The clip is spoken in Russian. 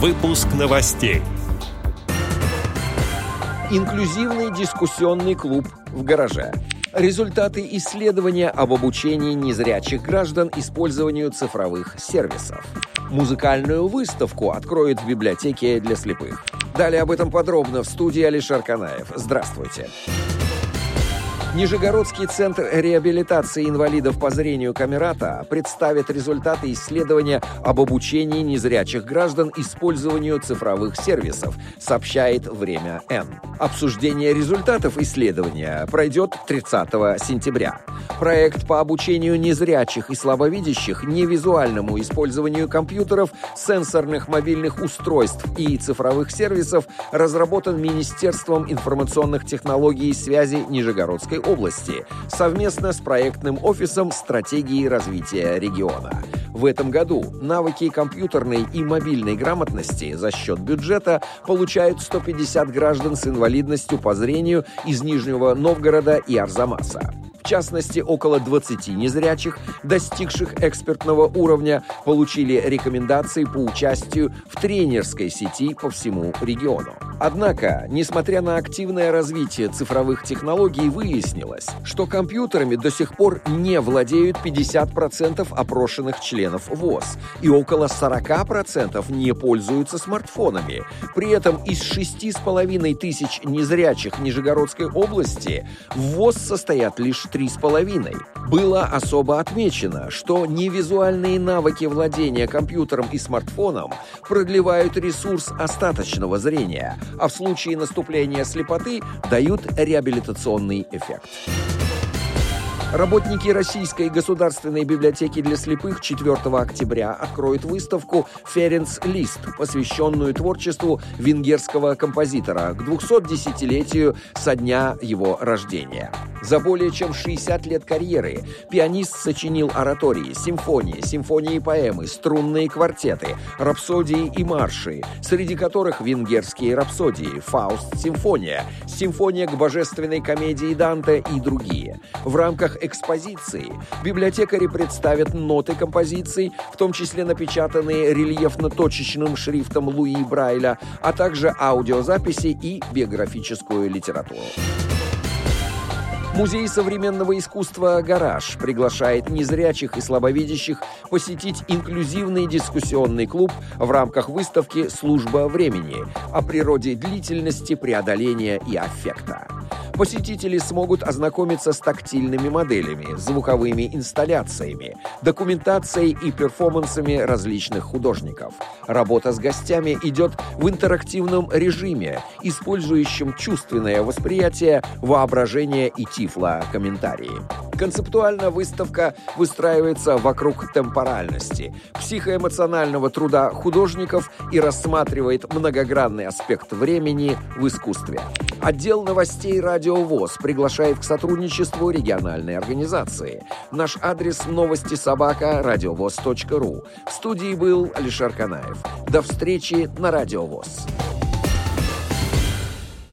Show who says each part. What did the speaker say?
Speaker 1: Выпуск новостей.
Speaker 2: Инклюзивный дискуссионный клуб в гараже. Результаты исследования об обучении незрячих граждан использованию цифровых сервисов. Музыкальную выставку откроют в библиотеке для слепых. Далее об этом подробно в студии Алишер Канаев. Здравствуйте. Нижегородский центр реабилитации инвалидов по зрению Камерата представит результаты исследования об обучении незрячих граждан использованию цифровых сервисов, сообщает «Время Н». Обсуждение результатов исследования пройдет 30 сентября. Проект по обучению незрячих и слабовидящих невизуальному использованию компьютеров, сенсорных мобильных устройств и цифровых сервисов разработан Министерством информационных технологий и связи Нижегородской области совместно с проектным офисом стратегии развития региона. В этом году навыки компьютерной и мобильной грамотности за счет бюджета получают 150 граждан с инвалидностью по зрению из Нижнего Новгорода и Арзамаса частности, около 20 незрячих, достигших экспертного уровня, получили рекомендации по участию в тренерской сети по всему региону. Однако, несмотря на активное развитие цифровых технологий, выяснилось, что компьютерами до сих пор не владеют 50% опрошенных членов ВОЗ, и около 40% не пользуются смартфонами. При этом из 6,5 тысяч незрячих Нижегородской области в ВОЗ состоят лишь 3,5. Было особо отмечено, что невизуальные навыки владения компьютером и смартфоном продлевают ресурс остаточного зрения, а в случае наступления слепоты дают реабилитационный эффект. Работники Российской государственной библиотеки для слепых 4 октября откроют выставку «Ференц Лист», посвященную творчеству венгерского композитора к 210-летию со дня его рождения. За более чем 60 лет карьеры пианист сочинил оратории, симфонии, симфонии и поэмы, струнные квартеты, рапсодии и марши, среди которых венгерские рапсодии, «Фауст-симфония», «Симфония к божественной комедии Данте» и другие. В рамках экспозиции библиотекари представят ноты композиций, в том числе напечатанные рельефно-точечным шрифтом Луи Брайля, а также аудиозаписи и биографическую литературу. Музей современного искусства «Гараж» приглашает незрячих и слабовидящих посетить инклюзивный дискуссионный клуб в рамках выставки «Служба времени» о природе длительности, преодоления и аффекта посетители смогут ознакомиться с тактильными моделями, звуковыми инсталляциями, документацией и перформансами различных художников. Работа с гостями идет в интерактивном режиме, использующем чувственное восприятие, воображение и тифло-комментарии. Концептуально выставка выстраивается вокруг темпоральности, психоэмоционального труда художников и рассматривает многогранный аспект времени в искусстве. Отдел новостей «Радио ВОЗ» приглашает к сотрудничеству региональной организации. Наш адрес новости собака радиовоз.ру. В студии был Алишер Канаев. До встречи на «Радио ВОЗ».